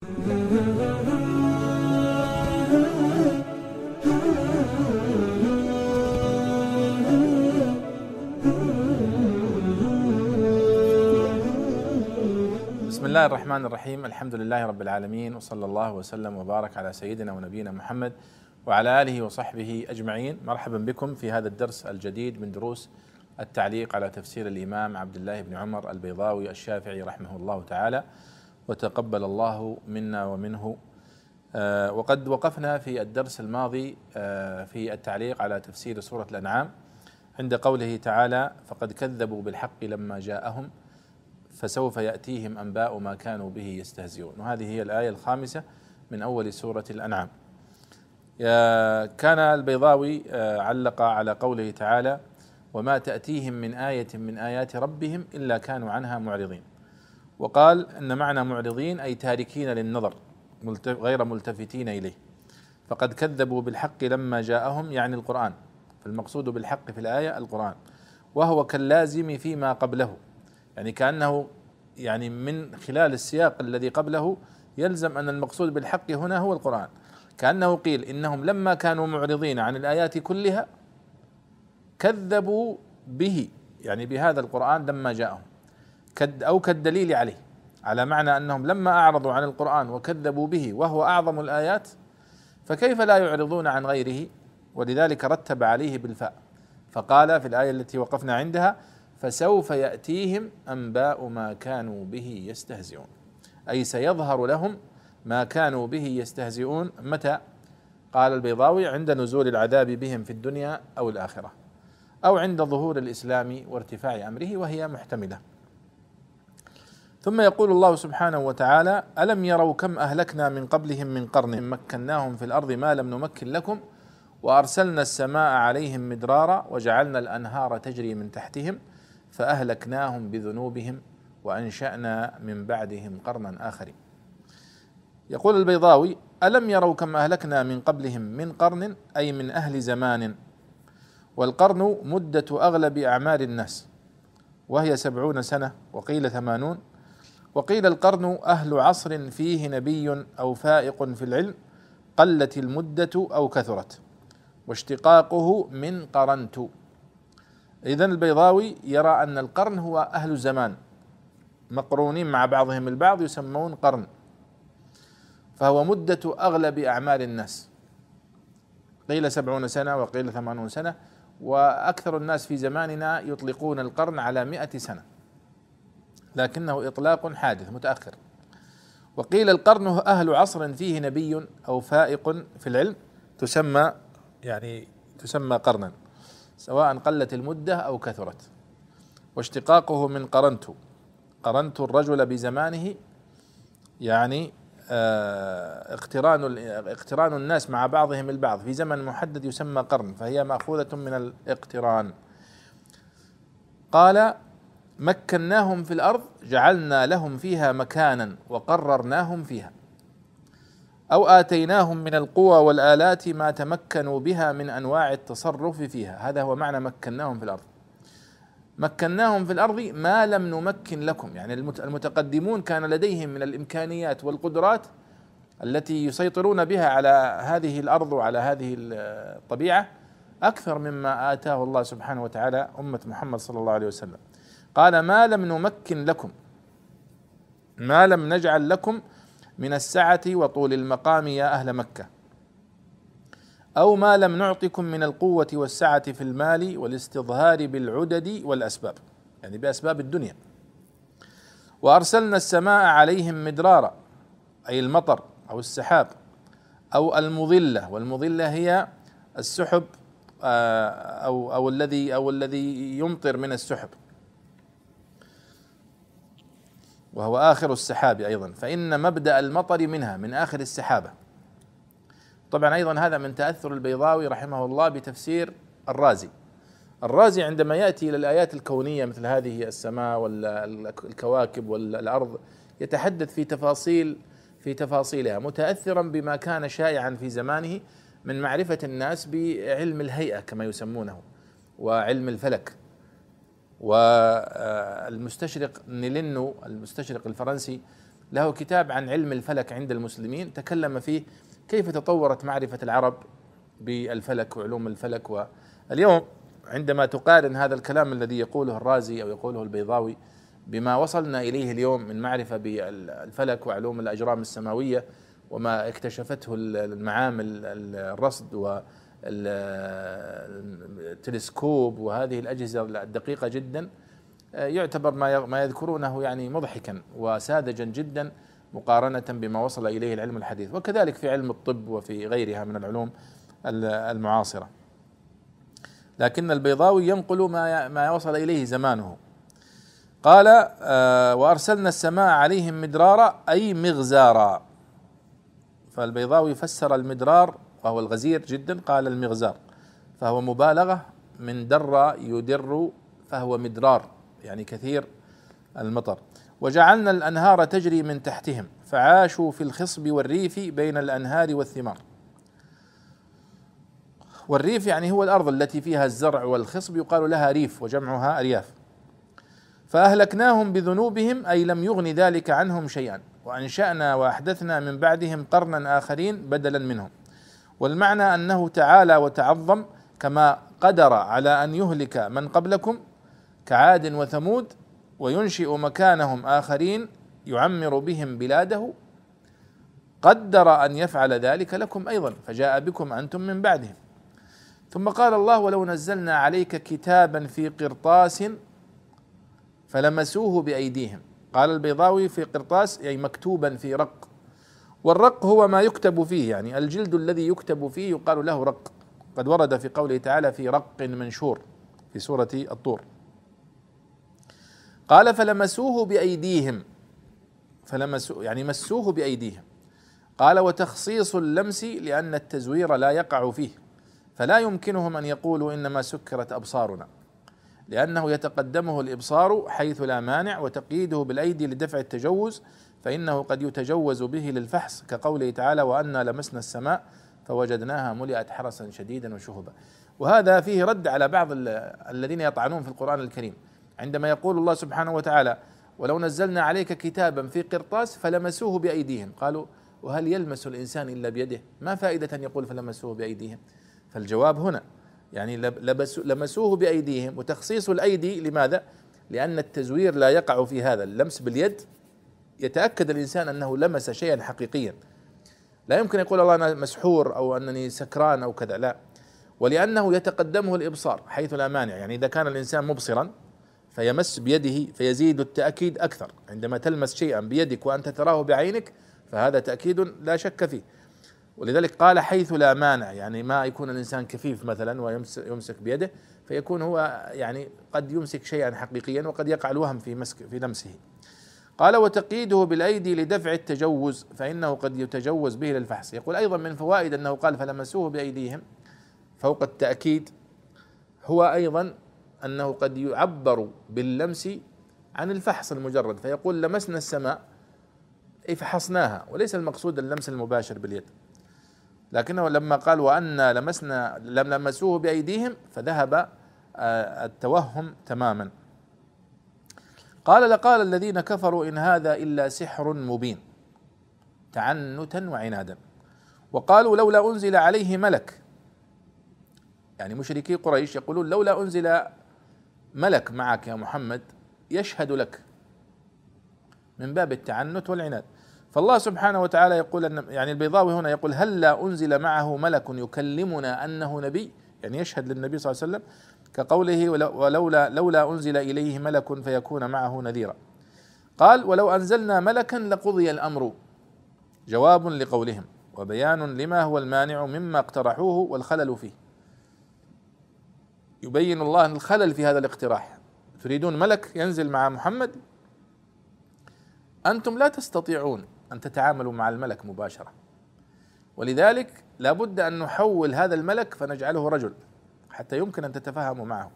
بسم الله الرحمن الرحيم. الحمد لله رب العالمين وصلى الله وسلم وبارك على سيدنا ونبينا محمد وعلى آله وصحبه أجمعين. مرحبا بكم في هذا الدرس الجديد من دروس التعليق على تفسير الإمام عبد الله بن عمر البيضاوي الشافعي رحمه الله تعالى. وتقبل الله منا ومنه. آه، وقد وقفنا في الدرس الماضي آه، في التعليق على تفسير سورة الأنعام. عند قوله تعالى فقد كذبوا بالحق لما جاءهم فسوف يأتيهم أنباء ما كانوا به يستهزئون. وهذه هي الآية الخامسة من أول سورة الأنعام. كان البيضاوي آه، علق على قوله تعالى وما تأتيهم من آية من آيات ربهم إلا كانوا عنها معرضين. وقال إن معنى معرضين أي تاركين للنظر غير ملتفتين إليه. فقد كذبوا بالحق لما جاءهم يعني القرآن. فالمقصود بالحق في الآية القرآن. وهو كاللازم فيما قبله. يعني كأنه يعني من خلال السياق الذي قبله يلزم أن المقصود بالحق هنا هو القرآن. كأنه قيل إنهم لما كانوا معرضين عن الآيات كلها كذبوا به. يعني بهذا القرآن لما جاءهم. أو كالدليل عليه على معنى أنهم لما أعرضوا عن القرآن وكذبوا به وهو أعظم الآيات فكيف لا يعرضون عن غيره؟ ولذلك رتب عليه بالفاء فقال في الآية التي وقفنا عندها فسوف يأتيهم أنباء ما كانوا به يستهزئون. أي سيظهر لهم ما كانوا به يستهزئون متى؟ قال البيضاوي عند نزول العذاب بهم في الدنيا أو الآخرة أو عند ظهور الإسلام وارتفاع أمره وهي محتملة. ثم يقول الله سبحانه وتعالى ألم يروا كم أهلكنا من قبلهم من قرن مكناهم في الأرض ما لم نمكن لكم وأرسلنا السماء عليهم مدرارا وجعلنا الأنهار تجري من تحتهم فأهلكناهم بذنوبهم وأنشأنا من بعدهم قرنا آخرين. يقول البيضاوي ألم يروا كم أهلكنا من قبلهم من قرن أي من أهل زمان والقرن مدة أغلب أعمار الناس وهي سبعون سنة وقيل ثمانون وقيل القرن أهل عصر فيه نبي أو فائق في العلم قلت المدة أو كثرت واشتقاقه من قرنت. إذا البيضاوي يرى أن القرن هو أهل الزمان مقرونين مع بعضهم البعض يسمون قرن فهو مدة أغلب أعمال الناس. قيل سبعون سنة وقيل ثمانون سنة وأكثر الناس في زماننا يطلقون القرن على مئة سنة. لكنه إطلاق حادث متأخر. وقيل القرن أهل عصر فيه نبي أو فائق في العلم تسمى يعني تسمى قرنا سواء قلت المدة أو كثرت. واشتقاقه من قرنت قرنت الرجل بزمانه يعني آه، اقتران اقتران الناس مع بعضهم البعض. في زمن محدد يسمى قرن فهي مأخوذة من الاقتران. قال مكناهم في الأرض جعلنا لهم فيها مكانا وقررناهم فيها. أو آتيناهم من القوى والآلات ما تمكنوا بها من أنواع التصرف فيها. هذا هو معنى مكناهم في الأرض. مكناهم في الأرض ما لم نمكن لكم. يعني المتقدمون كان لديهم من الإمكانيات والقدرات التي يسيطرون بها على هذه الأرض وعلى هذه الطبيعة أكثر مما آتاه الله سبحانه وتعالى أمة محمد صلى الله عليه وسلم. قال ما لم نمكن لكم ما لم نجعل لكم من السعة وطول المقام يا أهل مكة. أو ما لم نعطكم من القوة والسعة في المال والاستظهار بالعدد والأسباب يعني بأسباب الدنيا. وأرسلنا السماء عليهم مدرارا أي المطر أو السحاب أو المظلة والمظلة هي السحب آه، أو أو الذي أو الذي يمطر من السحب. وهو آخر السحاب أيضا. فإن مبدأ المطر منها من آخر السحابة. طبعا أيضا هذا من تأثر البيضاوي رحمه الله بتفسير الرازي. الرازي عندما يأتي إلى الآيات الكونية مثل هذه السماء والكواكب والأرض يتحدث في تفاصيل في تفاصيلها متأثرا بما كان شائعا في زمانه من معرفة الناس بعلم الهيئة كما يسمونه وعلم الفلك. والمستشرق نيلينو المستشرق الفرنسي له كتاب عن علم الفلك عند المسلمين تكلم فيه كيف تطورت معرفة العرب بالفلك وعلوم الفلك. واليوم عندما تقارن هذا الكلام الذي يقوله الرازي أو يقوله البيضاوي بما وصلنا إليه اليوم من معرفة بالفلك وعلوم الأجرام السماوية وما اكتشفته المعامل الرصد والتلسكوب وهذه الأجهزة الدقيقة جدا يعتبر ما ما يذكرونه يعني مضحكا وساذجا جدا مقارنة بما وصل إليه العلم الحديث. وكذلك في علم الطب وفي غيرها من العلوم المعاصرة. لكن البيضاوي ينقل ما ما وصل إليه زمانه. قال آه وأرسلنا السماء عليهم مدرارا أي مغزارا. فالبيضاوي فسر المدرار وهو الغزير جدا قال المغزار. فهو مبالغة من در يدر فهو مدرار يعني كثير المطر. وجعلنا الأنهار تجري من تحتهم فعاشوا في الخصب والريف بين الأنهار والثمار. والريف يعني هو الأرض التي فيها الزرع والخصب يقال لها ريف وجمعها أرياف. فأهلكناهم بذنوبهم أي لم يغن ذلك عنهم شيئا. وأنشأنا وأحدثنا من بعدهم قرنا آخرين بدلا منهم. والمعنى أنه تعالى وتعظم كما قدر على أن يهلك من قبلكم كعاد وثمود وينشئ مكانهم آخرين يعمر بهم بلاده قدر أن يفعل ذلك لكم أيضا فجاء بكم أنتم من بعدهم. ثم قال الله ولو نزلنا عليك كتابا في قرطاس فلمسوه بأيديهم. قال البيضاوي في قرطاس أي مكتوبا في رق. والرق هو ما يكتب فيه يعني الجلد الذي يكتب فيه يقال له رق. قد ورد في قوله تعالى في رق منشور في سورة الطور. قال فلمسوه بأيديهم. فلمسوه يعني مسوه بأيديهم. قال وتخصيص اللمس لأن التزوير لا يقع فيه. فلا يمكنهم أن يقولوا إنما سكرت أبصارنا. لأنه يتقدمه الإبصار حيث لا مانع وتقييده بالأيدي لدفع التجوز فإنه قد يتجوز به للفحص كقوله تعالى وأنا لمسنا السماء فوجدناها ملئت حرسا شديدا وشهبا. وهذا فيه رد على بعض الذين يطعنون في القرآن الكريم. عندما يقول الله سبحانه وتعالى ولو نزلنا عليك كتابا في قرطاس فلمسوه بأيديهم قالوا وهل يلمس الإنسان إلا بيده؟ ما فائدة أن يقول فلمسوه بأيديهم فالجواب هنا يعني لمسوه بأيديهم. وتخصيص الأيدي لماذا؟ لأن التزوير لا يقع في هذا. اللمس باليد يتأكد الإنسان أنه لمس شيئا حقيقيا. لا يمكن يقول الله أنا مسحور أو أنني سكران أو كذا لا. ولأنه يتقدمه الإبصار حيث لا مانع. يعني إذا كان الإنسان مبصرا فيمس بيده فيزيد التأكيد أكثر. عندما تلمس شيئا بيدك وأنت تراه بعينك فهذا تأكيد لا شك فيه. ولذلك قال حيث لا مانع. يعني ما يكون الإنسان كفيف مثلا ويمسك بيده فيكون هو يعني قد يمسك شيئا حقيقيا وقد يقع الوهم في مسك في لمسه. قال وتقييده بالأيدي لدفع التجوز فإنه قد يتجوز به للفحص، يقول أيضا من فوائد أنه قال فلمسوه بأيديهم فوق التأكيد هو أيضا أنه قد يعبر باللمس عن الفحص المجرد. فيقول لمسنا السماء إي فحصناها وليس المقصود اللمس المباشر باليد. لكنه لما قال وأنا لمسنا لم لمسوه بأيديهم فذهب آه، التوهم تماما. قال لقال الذين كفروا إن هذا إلا سحر مبين تعنتا وعنادا. وقالوا لولا أنزل عليه ملك يعني مشركي قريش يقولون لولا أنزل ملك معك يا محمد يشهد لك من باب التعنت والعناد. فالله سبحانه وتعالى يقول أن يعني البيضاوي هنا يقول هل لا أنزل معه ملك يكلمنا أنه نبي؟ يعني يشهد للنبي صلى الله عليه وسلم كقوله ولولا لولا أنزل إليه ملك فيكون معه نذيرا. قال ولو أنزلنا ملكا لقضي الأمر. جواب لقولهم وبيان لما هو المانع مما اقترحوه والخلل فيه. يبين الله الخلل في هذا الاقتراح. تريدون ملك ينزل مع محمد؟ أنتم لا تستطيعون أن تتعاملوا مع الملك مباشرة. ولذلك لابد أن نحول هذا الملك فنجعله رجل. حتى يمكن أن تتفاهموا معه.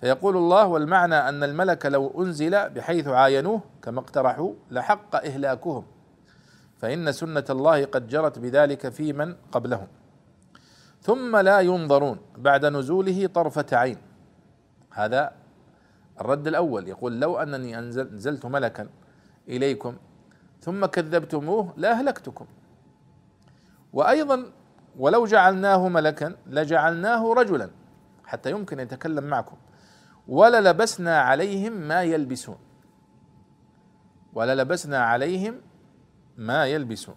فيقول الله والمعنى أن الملك لو أنزل بحيث عاينوه كما اقترحوا لحق إهلاكهم. فإن سنة الله قد جرت بذلك في من قبلهم. ثم لا ينظرون بعد نزوله طرفة عين. هذا الرد الأول. يقول لو أنني أنزلت ملكا إليكم ثم كذبتموه لأهلكتكم. وأيضا ولو جعلناه ملكا لجعلناه رجلا. حتى يمكن أن يتكلم معكم. وللبسنا عليهم ما يلبسون. وللبسنا عليهم ما يلبسون.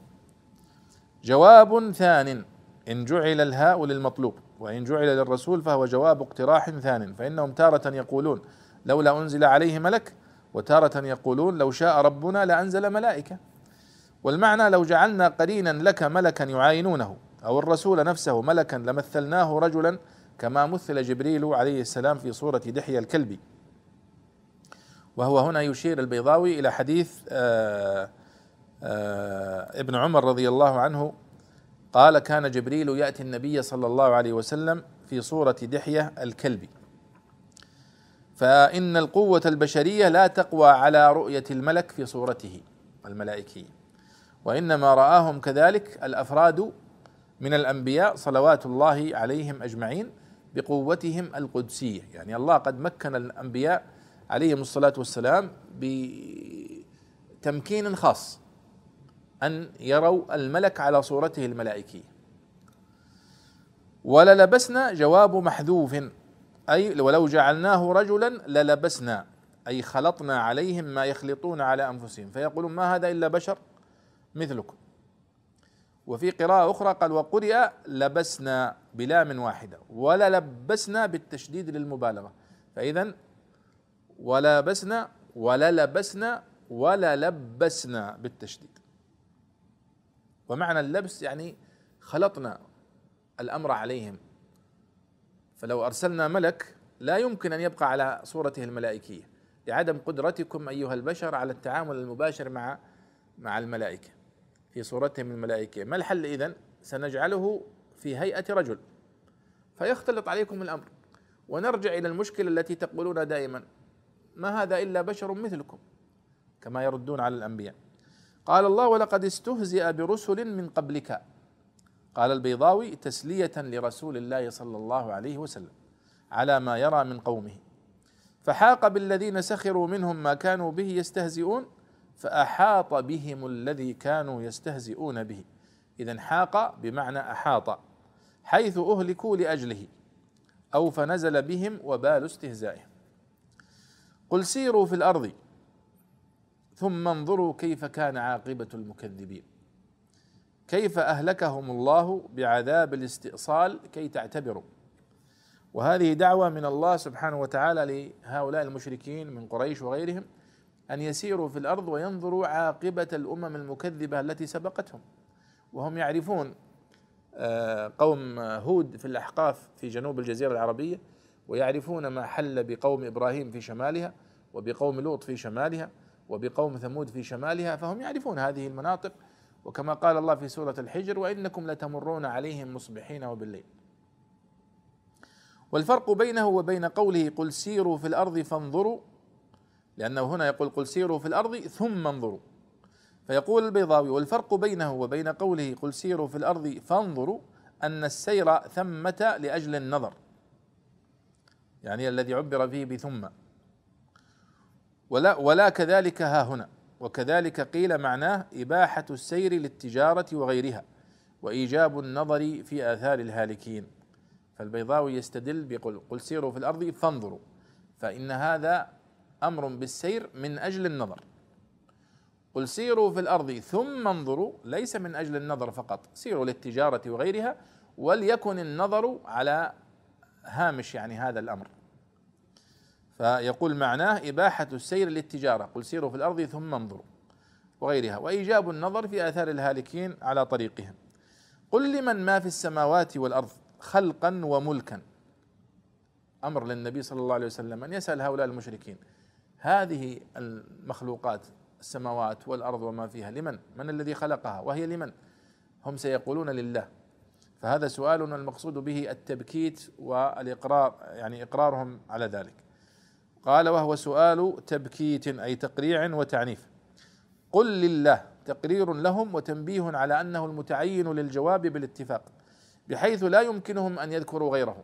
جواب ثان إن جعل الهاء للمطلوب وإن جعل للرسول فهو جواب اقتراح ثان. فإنهم تارة يقولون لولا أنزل عليه ملك وتارة يقولون لو شاء ربنا لأنزل ملائكة. والمعنى لو جعلنا قرينا لك ملكا يعاينونه أو الرسول نفسه ملكا لمثلناه رجلا كما مثل جبريل عليه السلام في صورة دحية الكلبي وهو هنا يشير البيضاوي إلى حديث آآ آآ ابن عمر رضي الله عنه قال كان جبريل يأتي النبي صلى الله عليه وسلم في صورة دحية الكلبي فإن القوة البشرية لا تقوى على رؤية الملك في صورته الملائكية وإنما رآهم كذلك الأفراد من الأنبياء صلوات الله عليهم أجمعين بقوتهم القدسية. يعني الله قد مكن الأنبياء عليهم الصلاة والسلام بتمكين خاص أن يروا الملك على صورته الملائكية. وللبسنا جواب محذوف أي ولو جعلناه رجلا للبسنا أي خلطنا عليهم ما يخلطون على أنفسهم. فيقولون ما هذا إلا بشر؟ مثلكم. وفي قراءة أخرى قال وقرئ لبسنا بلام واحدة ولا لبسنا بالتشديد للمبالغة. فإذا ولا لبسنا ولا لبسنا ولا لبسنا بالتشديد. ومعنى اللبس يعني خلطنا الأمر عليهم. فلو أرسلنا ملك لا يمكن أن يبقى على صورته الملائكية. لعدم قدرتكم أيها البشر على التعامل المباشر مع مع الملائكة. في صورتهم الملائكية. ما الحل إذن؟ سنجعله في هيئة رجل. فيختلط عليكم الأمر. ونرجع إلى المشكلة التي تقولون دائما. ما هذا إلا بشر مثلكم؟ كما يردون على الأنبياء. قال الله ولقد استهزئ برسل من قبلك. قال البيضاوي تسلية لرسول الله صلى الله عليه وسلم على ما يرى من قومه. فحاق بالذين سخروا منهم ما كانوا به يستهزئون فأحاط بهم الذي كانوا يستهزئون به. إذا حاق بمعنى أحاط حيث أهلكوا لأجله أو فنزل بهم وبال استهزائهم. قل سيروا في الأرض ثم انظروا كيف كان عاقبة المكذبين. كيف أهلكهم الله بعذاب الاستئصال كي تعتبروا. وهذه دعوة من الله سبحانه وتعالى لهؤلاء المشركين من قريش وغيرهم أن يسيروا في الأرض وينظروا عاقبة الأمم المكذبة التي سبقتهم. وهم يعرفون آه، قوم هود في الأحقاف في جنوب الجزيرة العربية ويعرفون ما حل بقوم إبراهيم في شمالها وبقوم لوط في شمالها وبقوم ثمود في شمالها فهم يعرفون هذه المناطق. وكما قال الله في سورة الحجر وإنكم لتمرون عليهم مصبحين وبالليل. والفرق بينه وبين قوله قل سيروا في الأرض فانظروا لأنه هنا يقول قل سيروا في الأرض ثم انظروا. فيقول البيضاوي والفرق بينه وبين قوله قل سيروا في الأرض فانظروا أن السير ثمة لأجل النظر. يعني الذي عبر فيه بثم. ولا ولا كذلك ها هنا. وكذلك قيل معناه إباحة السير للتجارة وغيرها وإيجاب النظر في آثار الهالكين. فالبيضاوي يستدل بقول قل سيروا في الأرض فانظروا. فإن هذا أمر بالسير من أجل النظر. قل سيروا في الأرض ثم انظروا ليس من أجل النظر فقط سيروا للتجارة وغيرها وليكن النظر على هامش يعني هذا الأمر. فيقول معناه إباحة السير للتجارة قل سيروا في الأرض ثم انظروا وغيرها وإيجاب النظر في آثار الهالكين على طريقهم. قل لمن ما في السماوات والأرض خلقا وملكا؟ أمر للنبي صلى الله عليه وسلم أن يسأل هؤلاء المشركين. هذه المخلوقات السماوات والأرض وما فيها لمن؟ من الذي خلقها؟ وهي لمن؟ هم سيقولون لله. فهذا سؤال المقصود به التبكيت والإقرار يعني إقرارهم على ذلك. قال وهو سؤال تبكيت أي تقريع وتعنيف. قل لله تقرير لهم وتنبيه على أنه المتعين للجواب بالاتفاق بحيث لا يمكنهم أن يذكروا غيره.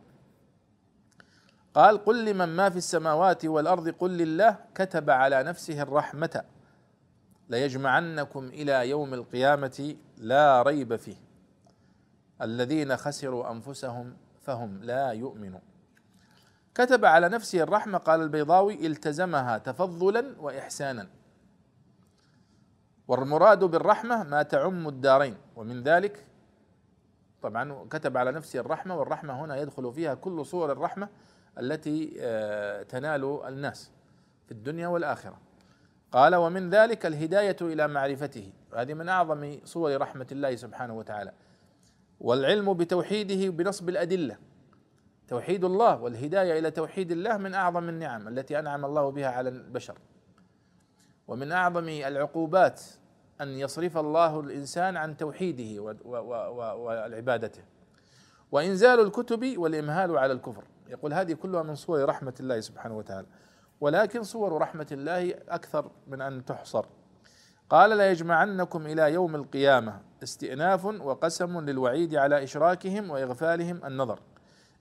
قال قل لمن ما في السماوات والأرض قل لله. كتب على نفسه الرحمة. ليجمعنكم إلى يوم القيامة لا ريب فيه. الذين خسروا أنفسهم فهم لا يؤمنون. كتب على نفسه الرحمة. قال البيضاوي التزمها تفضلا واحسانا. والمراد بالرحمة ما تعم الدارين. ومن ذلك طبعا كتب على نفسه الرحمة. والرحمة هنا يدخل فيها كل صور الرحمة. التي آه، تنال الناس في الدنيا والآخرة. قال ومن ذلك الهداية إلى معرفته. هذه من أعظم صور رحمة الله سبحانه وتعالى. والعلم بتوحيده بنصب الأدلة. توحيد الله والهداية إلى توحيد الله من أعظم النعم التي أنعم الله بها على البشر. ومن أعظم العقوبات أن يصرف الله الإنسان عن توحيده وعبادته. وإنزال الكتب والإمهال على الكفر. يقول هذه كلها من صور رحمة الله سبحانه وتعالى. ولكن صور رحمة الله أكثر من أن تحصر. قال ليجمعنكم إلى يوم القيامة. استئناف وقسم للوعيد على إشراكهم وإغفالهم النظر.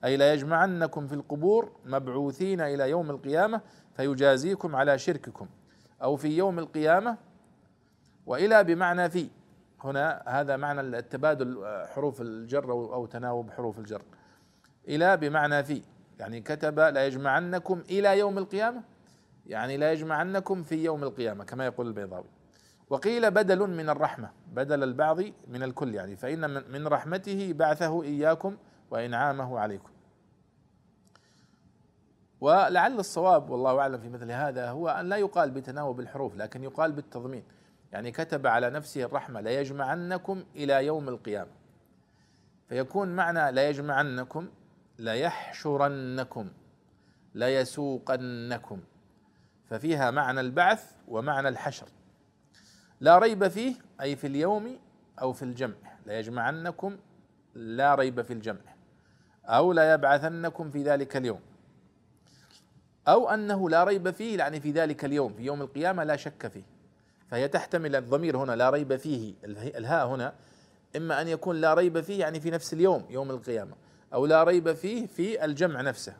أي ليجمعنكم في القبور مبعوثين إلى يوم القيامة فيجازيكم على شرككم. أو في يوم القيامة وإلى بمعنى في. هنا هذا معنى التبادل حروف الجر أو تناوب حروف الجر. إلى بمعنى في. يعني كتب لا يجمعنكم إلى يوم القيامة؟ يعني لا يجمعنكم في يوم القيامة كما يقول البيضاوي. وقيل بدل من الرحمة بدل البعض من الكل يعني فإن من رحمته بعثه إياكم وإنعامه عليكم. ولعل الصواب والله أعلم في مثل هذا هو أن لا يقال بتناوب الحروف لكن يقال بالتضمين. يعني كتب على نفسه الرحمة ليجمعنكم إلى يوم القيامة. فيكون معنى ليجمعنكم ليحشرنكم ليسوقنكم. ففيها معنى البعث ومعنى الحشر. لا ريب فيه أي في اليوم أو في الجمع. ليجمعنكم لا ريب في الجمع. أو لا يبعثنكم في ذلك اليوم. أو أنه لا ريب فيه يعني في ذلك اليوم في يوم القيامة لا شك فيه. فهي تحتمل الضمير هنا لا ريب فيه الهاء هنا. إما أن يكون لا ريب فيه يعني في نفس اليوم يوم القيامة. أو لا ريب فيه في الجمع نفسه.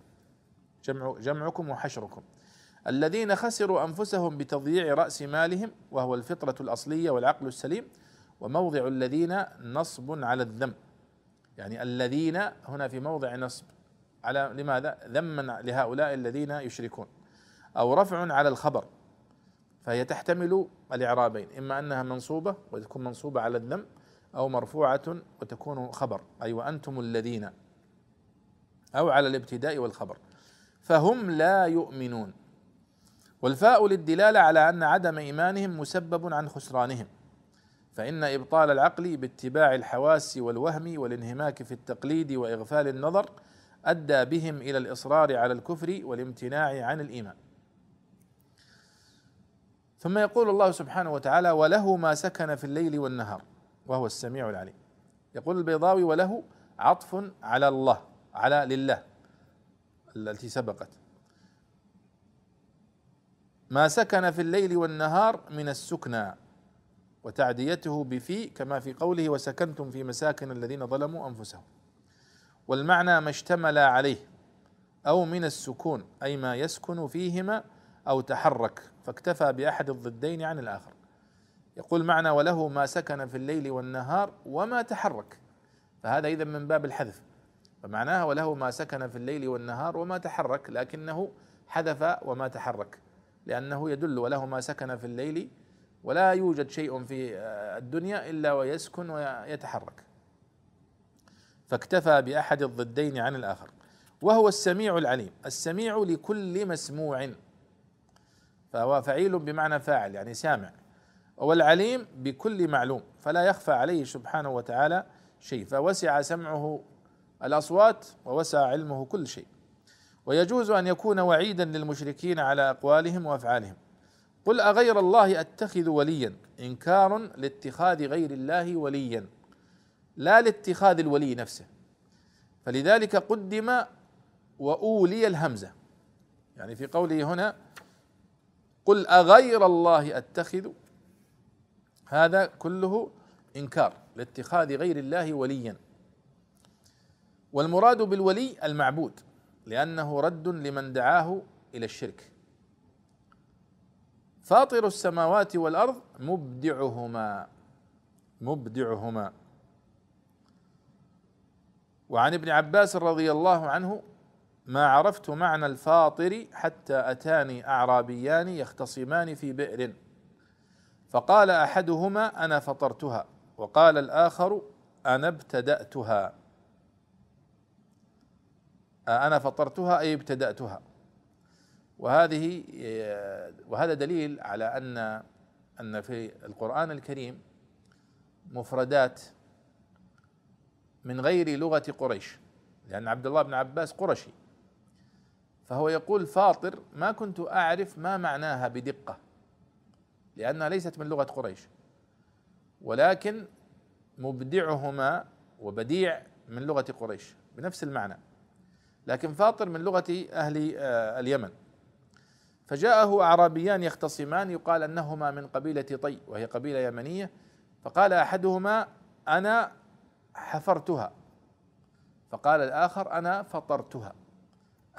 جمع جمعكم وحشركم. الذين خسروا أنفسهم بتضييع رأس مالهم وهو الفطرة الأصلية والعقل السليم وموضع الذين نصب على الذم. يعني الذين هنا في موضع نصب على لماذا؟ ذما لهؤلاء الذين يشركون. أو رفع على الخبر. فهي تحتمل الإعرابين. إما أنها منصوبة وتكون منصوبة على الذم أو مرفوعة وتكون خبر. أي وأنتم الذين. أو على الابتداء والخبر. فهم لا يؤمنون. والفاء للدلالة على أن عدم إيمانهم مسبب عن خسرانهم. فإن إبطال العقل باتباع الحواس والوهم والانهماك في التقليد وإغفال النظر أدى بهم إلى الإصرار على الكفر والامتناع عن الإيمان. ثم يقول الله سبحانه وتعالى وله ما سكن في الليل والنهار وهو السميع العليم. يقول البيضاوي وله عطف على الله على لله التي سبقت. ما سكن في الليل والنهار من السكنى وتعديته بفي كما في قوله وسكنتم في مساكن الذين ظلموا أنفسهم والمعنى ما اشتمل عليه أو من السكون أي ما يسكن فيهما أو تحرك فاكتفى بأحد الضدين عن الآخر. يقول معنى وله ما سكن في الليل والنهار وما تحرك فهذا اذا من باب الحذف. فمعناها وله ما سكن في الليل والنهار وما تحرك لكنه حذف وما تحرك لأنه يدل وله ما سكن في الليل ولا يوجد شيء في الدنيا إلا ويسكن ويتحرك. فاكتفى بأحد الضدين عن الآخر وهو السميع العليم السميع لكل مسموع فهو فعيل بمعنى فاعل يعني سامع والعليم بكل معلوم فلا يخفى عليه سبحانه وتعالى شيء فوسع سمعه الأصوات ووسع علمه كل شيء. ويجوز أن يكون وعيدا للمشركين على أقوالهم وأفعالهم. قل أغير الله أتخذ وليا؟ إنكار لاتخاذ غير الله وليا. لا لاتخاذ الولي نفسه. فلذلك قدم وأولي الهمزة. يعني في قوله هنا قل أغير الله أتخذ هذا كله إنكار لاتخاذ غير الله وليا. والمراد بالولي المعبود لأنه رد لمن دعاه إلى الشرك. فاطر السماوات والأرض مبدعهما مبدعهما. وعن ابن عباس رضي الله عنه ما عرفت معنى الفاطر حتى أتاني أعرابيان يختصمان في بئر. فقال أحدهما أنا فطرتها وقال الآخر أنا ابتدأتها. أنا فطرتها أي ابتدأتها. وهذه وهذا دليل على أن أن في القرآن الكريم مفردات من غير لغة قريش. لأن عبد الله بن عباس قرشي. فهو يقول فاطر ما كنت أعرف ما معناها بدقة. لأنها ليست من لغة قريش. ولكن مبدعهما وبديع من لغة قريش. بنفس المعنى. لكن فاطر من لغة أهل آه، اليمن. فجاءه أعرابيان يختصمان يقال أنهما من قبيلة طي وهي قبيلة يمنية. فقال أحدهما أنا حفرتها. فقال الآخر أنا فطرتها.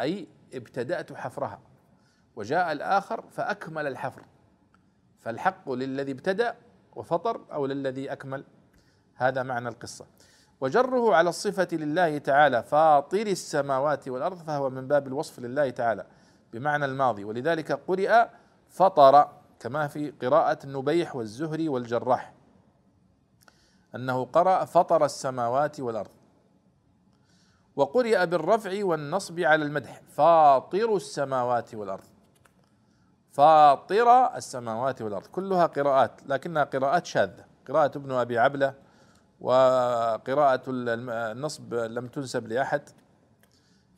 أي ابتدأت حفرها. وجاء الآخر فأكمل الحفر. فالحق للذي ابتدأ وفطر أو للذي أكمل. هذا معنى القصة. وجره على الصفة لله تعالى فاطر السماوات والأرض فهو من باب الوصف لله تعالى. بمعنى الماضي ولذلك قرئ فطر كما في قراءة النبيح والزهري والجراح. أنه قرأ فطر السماوات والأرض. وقرئ بالرفع والنصب على المدح فاطر السماوات والأرض. فاطر السماوات والأرض. كلها قراءات لكنها قراءات شاذة. قراءة ابن أبي عبلة وقراءة النصب لم تنسب لأحد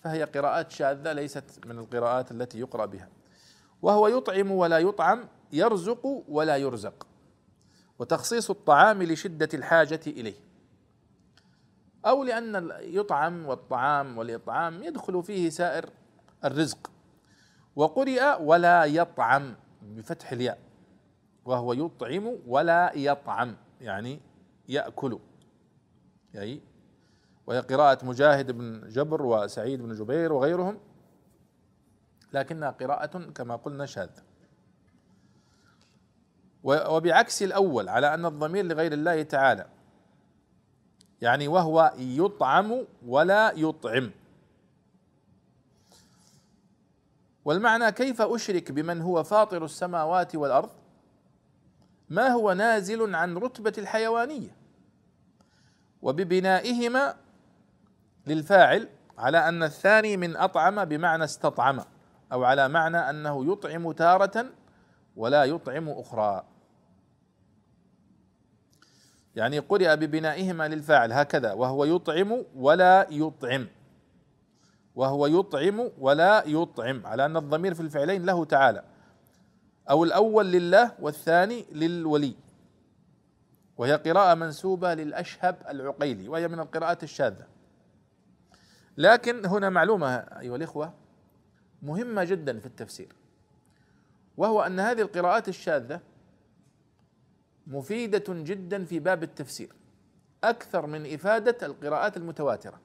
فهي قراءات شاذة ليست من القراءات التي يقرأ بها. وهو يطعم ولا يطعم يرزق ولا يرزق. وتخصيص الطعام لشدة الحاجة إليه. أو لأن يطعم والطعام والإطعام يدخل فيه سائر الرزق. وقرئ ولا يطعم بفتح الياء. وهو يطعم ولا يطعم يعني يأكل. يعني وهي قراءة مجاهد بن جبر وسعيد بن جبير وغيرهم. لكنها قراءة كما قلنا شاذة. وبعكس الأول على أن الضمير لغير الله تعالى. يعني وهو يطعم ولا يطعم. والمعنى كيف أشرك بمن هو فاطر السماوات والأرض؟ ما هو نازل عن رتبة الحيوانية؟ وببنائهما للفاعل على أن الثاني من أطعم بمعنى استطعم أو على معنى أنه يطعم تارة ولا يطعم أخرى. يعني قرئ ببنائهما للفاعل هكذا وهو يطعم ولا يطعم. وهو يطعم ولا يطعم على أن الضمير في الفعلين له تعالى. أو الأول لله والثاني للولي. وهي قراءة منسوبة للأشهب العقيلي وهي من القراءات الشاذة. لكن هنا معلومة أيها الإخوة مهمة جدا في التفسير وهو أن هذه القراءات الشاذة مفيدة جدا في باب التفسير أكثر من إفادة القراءات المتواترة.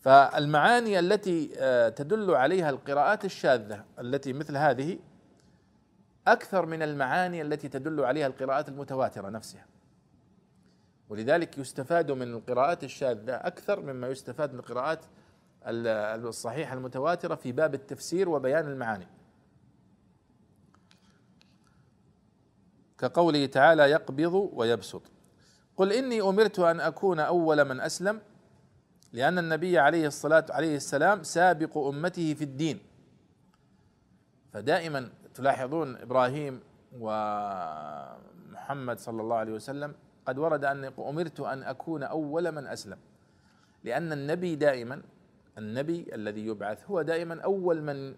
فالمعاني التي آه، تدل عليها القراءات الشاذة التي مثل هذه أكثر من المعاني التي تدل عليها القراءات المتواترة نفسها. ولذلك يستفاد من القراءات الشاذة أكثر مما يستفاد من القراءات الصحيحة المتواترة في باب التفسير وبيان المعاني. كقوله تعالى يقبض ويبسط. قل إني أمرت أن أكون أول من أسلم لأن النبي عليه الصلاة عليه السلام سابق أمته في الدين. فدائما تلاحظون إبراهيم ومحمد صلى الله عليه وسلم قد ورد أن أمرت أن أكون أول من أسلم. لأن النبي دائما النبي الذي يبعث هو دائما أول من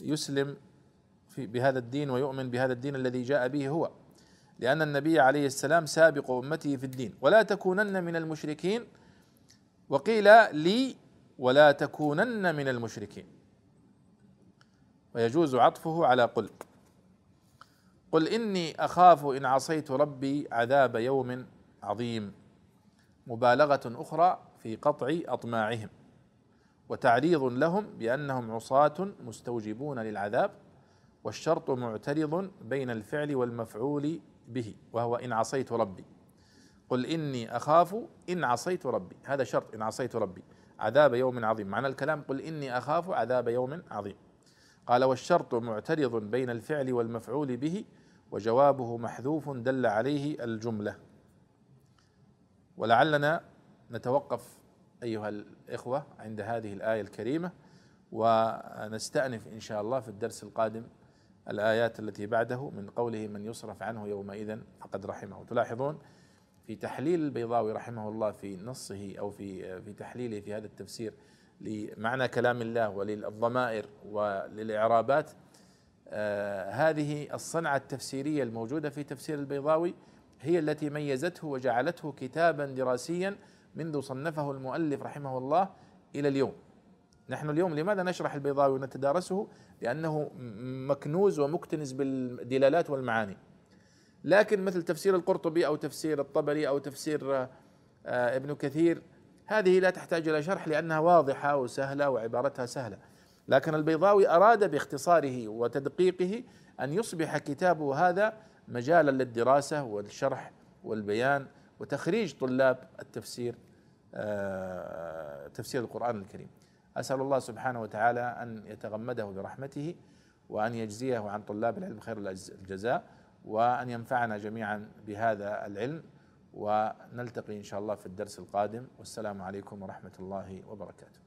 يسلم في بهذا الدين ويؤمن بهذا الدين الذي جاء به هو. لأن النبي عليه السلام سابق أمته في الدين. ولا تكونن من المشركين وقيل لي ولا تكونن من المشركين. ويجوز عطفه على قل قل إني أخاف إن عصيت ربي عذاب يوم عظيم. مبالغة أخرى في قطع أطماعهم. وتعريض لهم بأنهم عصاة مستوجبون للعذاب. والشرط معترض بين الفعل والمفعول به وهو إن عصيت ربي. قل إني أخاف إن عصيت ربي. هذا شرط إن عصيت ربي. عذاب يوم عظيم. معنى الكلام قل إني أخاف عذاب يوم عظيم. قال والشرط معترض بين الفعل والمفعول به وجوابه محذوف دل عليه الجملة. ولعلنا نتوقف أيها الإخوة عند هذه الآية الكريمة ونستأنف إن شاء الله في الدرس القادم الآيات التي بعده من قوله من يصرف عنه يومئذ فقد رحمه تلاحظون في تحليل البيضاوي رحمه الله في نصه أو في في تحليله في هذا التفسير لمعنى كلام الله وللضمائر وللإعرابات آه هذه الصنعة التفسيرية الموجودة في تفسير البيضاوي هي التي ميزته وجعلته كتابا دراسيا منذ صنفه المؤلف رحمه الله إلى اليوم. نحن اليوم لماذا نشرح البيضاوي ونتدارسه؟ لأنه مكنوز ومكتنز بالدلالات والمعاني. لكن مثل تفسير القرطبي أو تفسير الطبري أو تفسير آه، ابن كثير هذه لا تحتاج إلى شرح لأنها واضحة وسهلة وعبارتها سهلة. لكن البيضاوي أراد باختصاره وتدقيقه أن يصبح كتابه هذا مجالا للدراسة والشرح والبيان وتخريج طلاب التفسير آه، تفسير القرآن الكريم. أسأل الله سبحانه وتعالى أن يتغمده برحمته وأن يجزيه عن طلاب العلم خير الجزاء وأن ينفعنا جميعا بهذا العلم. ونلتقي إن شاء الله في الدرس القادم. والسلام عليكم ورحمة الله وبركاته.